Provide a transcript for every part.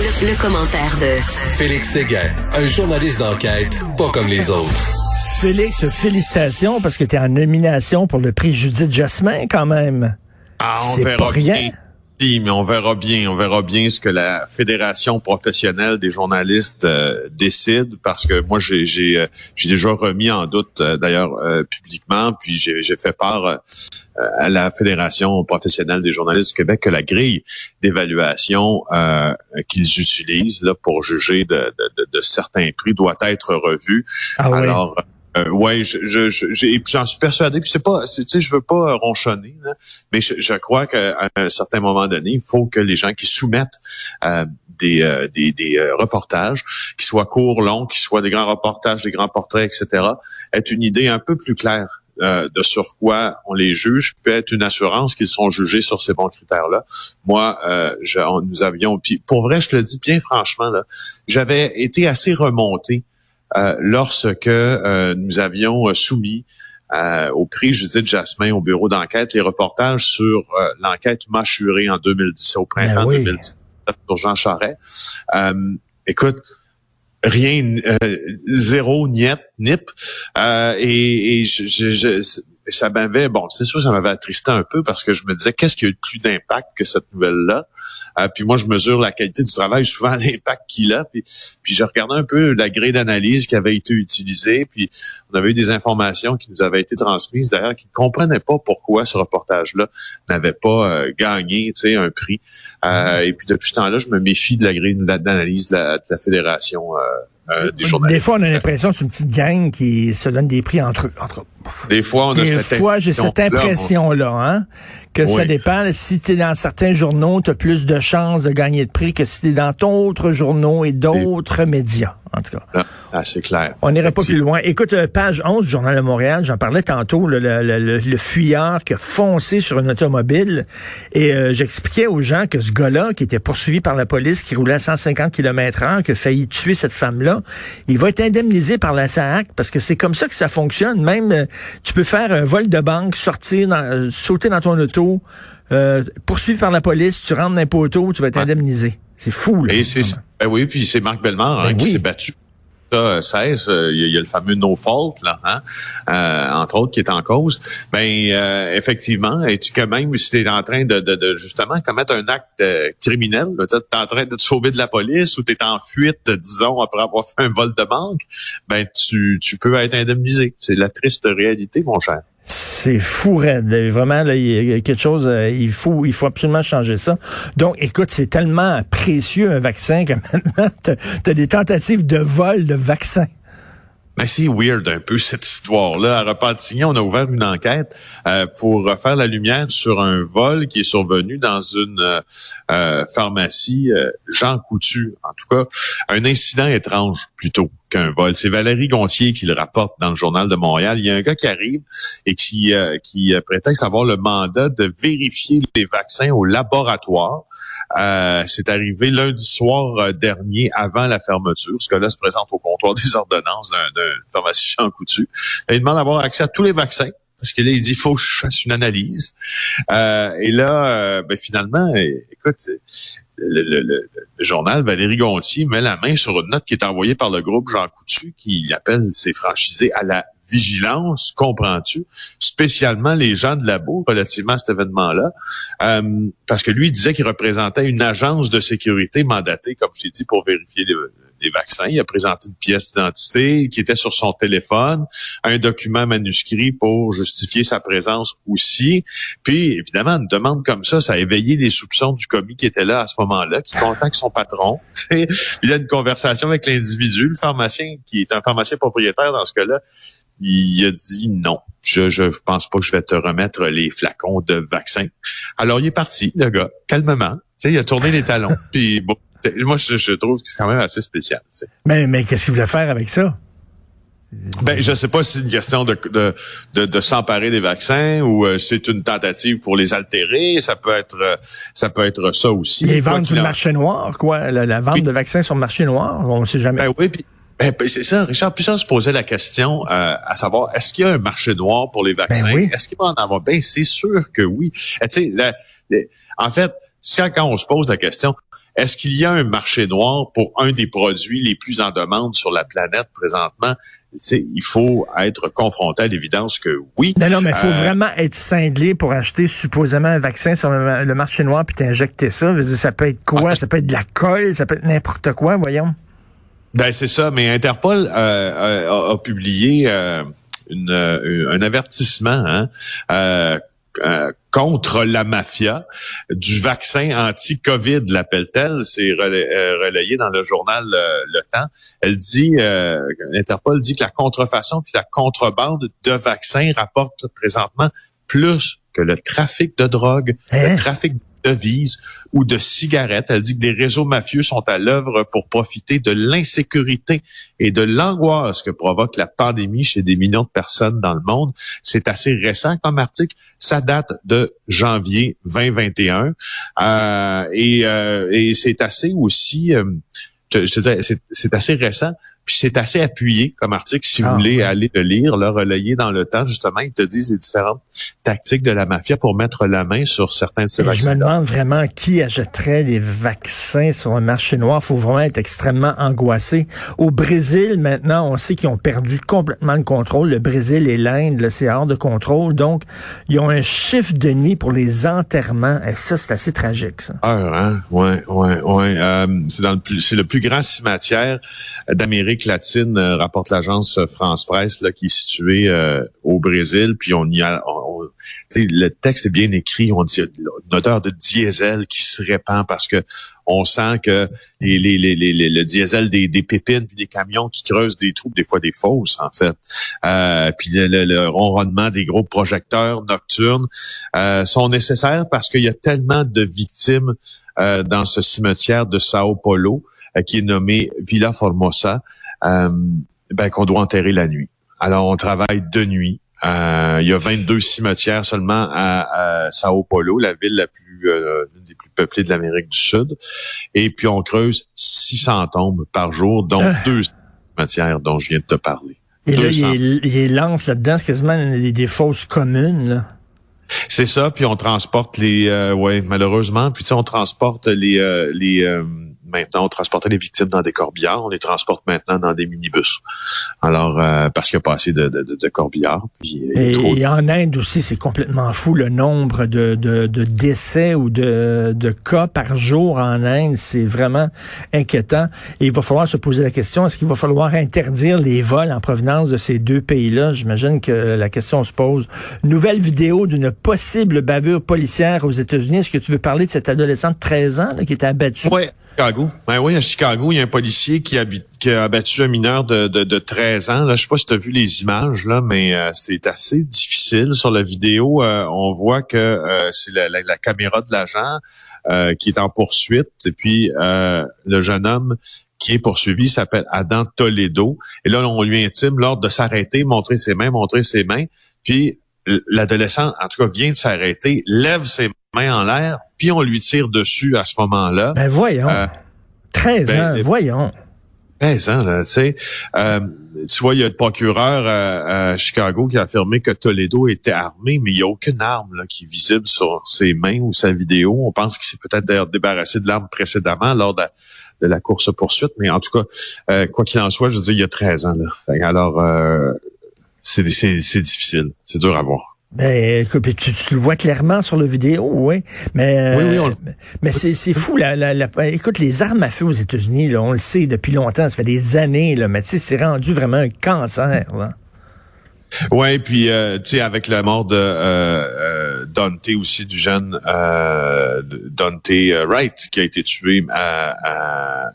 Le, commentaire de Félix Séguin, un journaliste d'enquête pas comme les autres. Félix, félicitations parce que tu es en nomination pour le prix Judith Jasmin quand même. Ah, on verra rien mais on verra bien, on verra bien ce que la fédération professionnelle des journalistes euh, décide, parce que moi j'ai j'ai euh, j'ai déjà remis en doute euh, d'ailleurs publiquement, puis j'ai j'ai fait part à la fédération professionnelle des journalistes du Québec que la grille d'évaluation qu'ils utilisent là pour juger de, de, de, certains prix doit être revue. Ah Alors euh, ouais, je, je, j'en suis persuadé. Puis c'est pas, tu sais, je veux pas ronchonner, mais je, crois qu'à un certain moment donné, il faut que les gens qui soumettent euh, des, euh, des, des euh, reportages, qui soient courts, longs, qui soient des grands reportages, des grands portraits, etc., aient une idée un peu plus claire de sur quoi on les juge, peut être une assurance qu'ils sont jugés sur ces bons critères-là. Moi, euh, nous avions, puis pour vrai, je le dis bien franchement, là, j'avais été assez remonté euh, lorsque euh, nous avions euh, soumis au prix Judith Jasmin au bureau d'enquête les reportages sur l'enquête mâchurée en 2010, au printemps 2010 ben pour Jean Charest. écoute, rien, zéro, niet, nip. et, et je, je, ça m'avait, bon, c'est sûr, ça m'avait attristé un peu parce que je me disais, qu'est-ce qui a eu plus d'impact que cette nouvelle-là? Euh, puis moi, je mesure la qualité du travail souvent l'impact qu'il a. Puis, puis je regardais un peu la grille d'analyse qui avait été utilisée. Puis on avait eu des informations qui nous avaient été transmises, d'ailleurs, qui ne comprenaient pas pourquoi ce reportage-là n'avait pas euh, gagné, tu sais, un prix. Euh, et puis depuis ce temps-là, je me méfie de la grille d'analyse de de la fédération. Euh, des, des fois, on a l'impression que c'est une petite gang qui se donne des prix entre eux. Entre... Des fois, on a des fois, j'ai cette impression-là, hein, que ça dépend. Si tu es dans certains journaux, tu as plus de chances de gagner de prix que si tu es dans d'autres journaux et d'autres médias en tout cas. Ah, ah c'est clair. On n'irait pas plus loin. Écoute, euh, page 11 du Journal de Montréal, j'en parlais tantôt, le, le, le, fuyard qui a foncé sur une automobile. Et euh, j'expliquais aux gens que ce gars-là, qui était poursuivi par la police, qui roulait à 150 km heure, qui a failli tuer cette femme-là, il va être indemnisé par la SAC parce que c'est comme ça que ça fonctionne. Même, euh, tu peux faire un vol de banque, sortir, dans, sauter dans ton auto, poursuivi par la police, tu rentres dans un poteau, tu vas être indemnisé. C'est fou, là. Et c'est, ben oui, puis c'est Marc Bellemare hein, ben qui s'est battu. 16, euh, il y, a le fameux no fault là, hein, euh, entre autres qui est en cause. Ben euh, effectivement, es-tu quand même si tu es en train de, de, justement commettre un acte criminel, tu es en train de te sauver de la police ou tu es en fuite, disons après avoir fait un vol de banque, ben tu tu peux être indemnisé. C'est la triste réalité, mon cher. C'est fou, Red. Vraiment, il y a quelque chose, euh, il faut, il faut absolument changer ça. Donc, écoute, c'est tellement précieux un vaccin que maintenant, tu as, des tentatives de vol de vaccins. Mais c'est weird un peu cette histoire-là. À Repentigny, on a ouvert une enquête euh, pour faire la lumière sur un vol qui est survenu dans une euh, pharmacie Jean Coutu. En tout cas, un incident étrange plutôt qu'un vol. C'est Valérie Gontier qui le rapporte dans le journal de Montréal. Il y a un gars qui arrive et qui, euh, qui euh, prétexte avoir le mandat de vérifier les vaccins au laboratoire. Euh, c'est arrivé lundi soir euh, dernier avant la fermeture. Ce gars-là se présente au comptoir des ordonnances d'un pharmacien en coutu. Il demande d'avoir accès à tous les vaccins parce que là, il dit, faut que je fasse une analyse. Euh, et là, ben, finalement, écoute, le, journal, Valérie Gontier met la main sur une note qui est envoyée par le groupe Jean Coutu qui appelle ses franchisés à la vigilance, comprends-tu, spécialement les gens de labo relativement à cet événement-là, euh, parce que lui disait qu'il représentait une agence de sécurité mandatée, comme je dit, pour vérifier les, des vaccins. Il a présenté une pièce d'identité qui était sur son téléphone, un document manuscrit pour justifier sa présence aussi. Puis, évidemment, une demande comme ça, ça a éveillé les soupçons du commis qui était là à ce moment-là, qui contacte son patron. il a une conversation avec l'individu, le pharmacien, qui est un pharmacien propriétaire dans ce cas-là. Il a dit non, je je pense pas que je vais te remettre les flacons de vaccin. Alors il est parti, le gars, calmement. Tu il a tourné les talons, puis bon, moi, je, trouve que c'est quand même assez spécial. Mais, mais qu'est-ce qu'il voulait faire avec ça? Ben, je sais pas si c'est une question de, de, de, s'emparer des vaccins ou euh, c'est une tentative pour les altérer. Ça peut être euh, ça peut être ça aussi. Les ventes sur le marché noir, quoi? La, vente de vaccins sur le marché noir, on ne sait jamais. Ben oui, puis ben, ben, c'est ça, Richard. Puis ça se posait la question euh, à savoir, est-ce qu'il y a un marché noir pour les ben vaccins? Est-ce qu'il va en avoir? Ben, c'est sûr que oui. Sais, en fait, quand on se pose la question, est-ce qu'il y a un marché noir pour un des produits les plus en demande sur la planète présentement? il faut être confronté à l'évidence que oui. Non, non, mais il faut euh, vraiment être cinglé pour acheter supposément un vaccin sur le marché noir puis t'injecter ça. ça peut être quoi? Ah, ça peut être de la colle, ça peut être n'importe quoi, voyons. Ben c'est ça, mais Interpol euh, euh, a, publié une, un avertissement hein, contre la mafia du vaccin anti-Covid, l'appelle-t-elle? C'est euh, relayé dans le journal euh, Le Temps. Elle dit, euh, Interpol dit que la contrefaçon puis la contrebande de vaccins rapporte présentement plus que le trafic de drogue, le hein? trafic de devises ou de cigarettes. Elle dit que des réseaux mafieux sont à l'œuvre pour profiter de l'insécurité et de l'angoisse que provoque la pandémie chez des millions de personnes dans le monde. C'est assez récent comme article. Ça date de janvier 2021 euh, et, euh, et c'est assez aussi, euh, je, je te c'est assez récent. Puis c'est assez appuyé comme article. Si vous ah, voulez aller le lire, le relayer dans le temps, justement, ils te disent les différentes tactiques de la mafia pour mettre la main sur certains de ces vaccins. Je me demande vraiment qui achèterait des vaccins sur un marché noir. Faut vraiment être extrêmement angoissé. Au Brésil, maintenant, on sait qu'ils ont perdu complètement le contrôle. Le Brésil et l'Inde, c'est hors de contrôle. Donc, ils ont un chiffre de nuit pour les enterrements. Et ça, c'est assez tragique, ça. Ah, hein? Ouais, ouais, ouais. Euh, c'est dans le plus, c'est le plus grand cimetière d'Amérique latine, euh, rapporte l'agence France Presse, là, qui est située euh, au Brésil. Puis on y a, le texte est bien écrit. On dit une odeur de diesel qui se répand parce que on sent que le diesel des, pépines des camions qui creusent des trous, des fois des fosses en fait. Euh, puis le, ronronnement des gros projecteurs nocturnes sont nécessaires parce qu'il y a tellement de victimes dans ce cimetière de Sao Paulo qui est nommé Villa Formosa euh, ben, qu'on doit enterrer la nuit. Alors, on travaille de nuit. Euh, il y a 22 cimetières seulement à, Sao Paulo, la ville la plus euh, des plus peuplées de l'Amérique du Sud. Et puis on creuse 600 tombes par jour, dont ah. deux cimetières dont je viens de te parler. Et là, il, il lance là-dedans, c'est quasiment des, des fosses communes. Là. C'est ça, puis on transporte les, euh, ouais, malheureusement, puis tu sais, on transporte les, euh, les, euh, maintenant, on transportait les victimes dans des corbillards, on les transporte maintenant dans des minibus. Alors, euh, parce qu'il n'y a pas assez de, de, de corbillards. Puis, et, en Inde aussi, c'est complètement fou le nombre de, de, de décès ou de, de cas par jour en Inde. C'est vraiment inquiétant. Et il va falloir se poser la question, est-ce qu'il va falloir interdire les vols en provenance de ces deux pays-là? J'imagine que la question se pose. Nouvelle vidéo d'une possible bavure policière aux États-Unis. Est-ce que tu veux parler de cet adolescent de 13 ans là, qui était abattu? Oui, Chicago. Ben oui, à Chicago, il y a un policier qui, qui a abattu un mineur de, de, de 13 ans. Là, je sais pas si tu as vu les images, là, mais euh, c'est assez difficile. Sur la vidéo, euh, on voit que euh, c'est la, la, caméra de l'agent qui est en poursuite. Et puis, le jeune homme qui est poursuivi s'appelle Adam Toledo. Et là, on lui intime l'ordre de s'arrêter, montrer ses mains, montrer ses mains. Puis, l'adolescent, en tout cas, vient de s'arrêter, lève ses mains en l'air, puis on lui tire dessus à ce moment-là. Ben voyons. 13 ben, ans, voyons. 13 ans, là, tu sais. Euh, tu vois, il y a le procureur à, Chicago qui a affirmé que Toledo était armé, mais il n'y a aucune arme là, qui est visible sur ses mains ou sa vidéo. On pense qu'il s'est peut-être d'ailleurs débarrassé de l'arme précédemment lors de, la course-poursuite, mais en tout cas, euh, quoi qu'il en soit, je veux dire, il y a 13 ans. Là. Alors, euh, c'est difficile. C'est dur à voir. Ben, écoute, tu, tu, le vois clairement sur la vidéo, oui. Mais, oui, oui, mais c'est, c'est fou. La, la, écoute, les armes à feu aux États-Unis, on le sait depuis longtemps, ça fait des années, là, mais tu sais, c'est rendu vraiment un cancer. Là. Ouais, puis euh, tu sais avec la mort de euh, euh Dante aussi du jeune euh, Dante Wright qui a été tué à,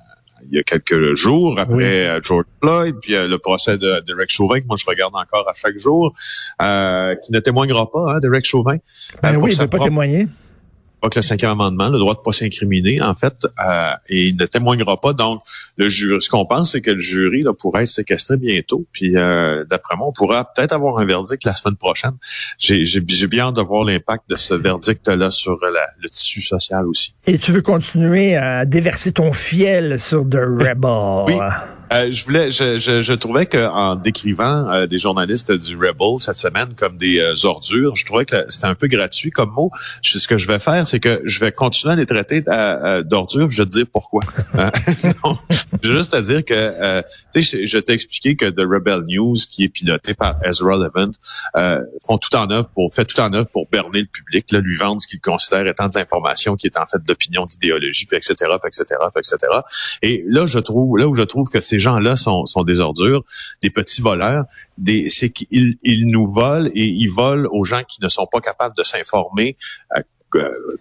il y a quelques jours après euh, George Floyd, puis euh, le procès de Derek Chauvin que moi je regarde encore à chaque jour, euh, qui ne témoignera pas, hein, Derek Chauvin. Ben oui, il ne veut pas témoigner que le cinquième amendement, le droit de pas s'incriminer, en fait, euh, et il ne témoignera pas. Donc, le jury, ce qu'on pense, c'est que le jury là, pourrait être séquestré bientôt. Puis, euh, d'après moi, on pourra peut-être avoir un verdict la semaine prochaine. J'ai bien hâte de voir l'impact de ce verdict-là sur le tissu social aussi. Et tu veux continuer à déverser ton fiel sur The Rebel? Oui. Euh, je voulais, je, je, je trouvais qu'en décrivant euh, des journalistes du Rebel cette semaine comme des euh, ordures, je trouvais que c'était un peu gratuit comme mot. Je, ce que je vais faire, c'est que je vais continuer à les traiter d'ordures. Je vais te dire pourquoi. juste à dire que, tu sais, je, t'ai expliqué que The Rebel News, qui est piloté par Ezra Levant, font tout en œuvre pour, fait tout en œuvre pour berner le public, là, lui vendre ce qu'il considère étant de l'information qui est en fait d'opinion, d'idéologie, etc., etc., puis etc. Et là, je trouve, là où je trouve que ces gens-là sont, sont des ordures, des petits voleurs, des, c'est qu'ils ils nous volent et ils volent aux gens qui ne sont pas capables de s'informer euh,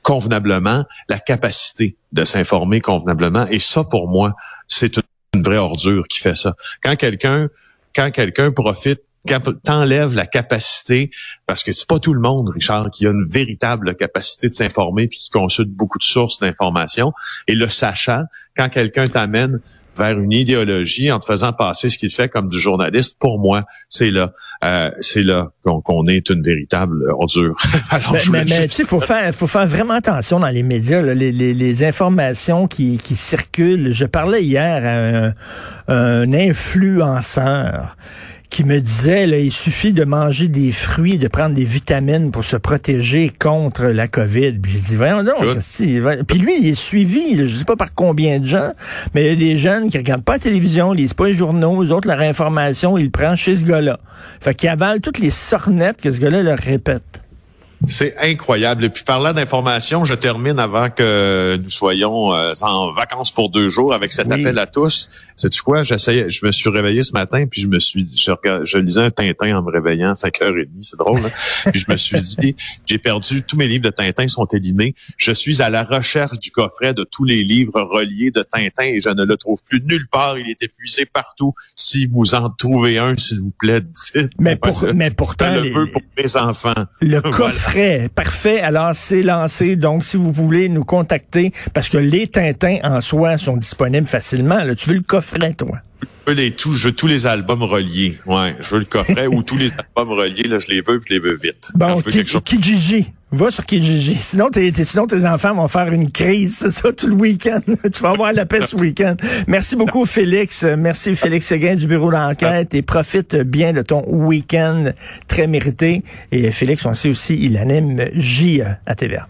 convenablement, la capacité de s'informer convenablement. Et ça, pour moi, c'est une vraie ordure qui fait ça. Quand quelqu'un, quand quelqu'un profite t'enlèves la capacité, parce que c'est pas tout le monde, Richard, qui a une véritable capacité de s'informer puis qui consulte beaucoup de sources d'informations. Et le sachant, quand quelqu'un t'amène vers une idéologie en te faisant passer ce qu'il fait comme du journaliste, pour moi, c'est là, euh, c'est là qu'on est une véritable ordure. mais, mais, tu sais, faut faire, faut faire vraiment attention dans les médias, les, les, les, informations qui, qui circulent. Je parlais hier à un, un influenceur qui me disait là, il suffit de manger des fruits, de prendre des vitamines pour se protéger contre la COVID. Puis je dis voyons donc, puis lui il est suivi, je sais pas par combien de gens, mais il y a des jeunes qui regardent pas la télévision, lisent pas les journaux, les autres leur information, ils le prennent chez ce gars-là. Fait qu'il avale toutes les sornettes que ce gars-là leur répète. C'est incroyable. Et puis parlant d'information, je termine avant que nous soyons euh, en vacances pour deux jours avec cet appel à tous. Sais-tu quoi? J'essayais, je me suis réveillé ce matin, puis je me suis je, je lisais un Tintin en me réveillant à 5h30, c'est drôle. Hein? puis je me suis dit, j'ai perdu tous mes livres de Tintin sont élimés. Je suis à la recherche du coffret de tous les livres reliés de Tintin et je ne le trouve plus nulle part. Il est épuisé partout. Si vous en trouvez un, s'il vous plaît, dites. Mais pour, mais pourtant, je le veux pour mes enfants. Le coffret, parfait. Alors c'est lancé. Donc si vous voulez nous contacter, parce que les Tintins en soi sont disponibles facilement. Là, tu veux le coffret toi? Je veux, les, tout, je veux tous les albums reliés. Ouais, je veux le coffret ou tous les albums reliés, là, je les veux, je les veux vite. Bon, Kijiji. Va sur Kijiji. Sinon, tes, sinon, tes enfants vont faire une crise, c'est ça, tout le week-end. tu vas avoir la paix ce week-end. Merci beaucoup, Félix. Merci, Félix Seguin du bureau d'enquête et profite bien de ton week-end très mérité. Et Félix, on sait aussi, il anime J à TVA.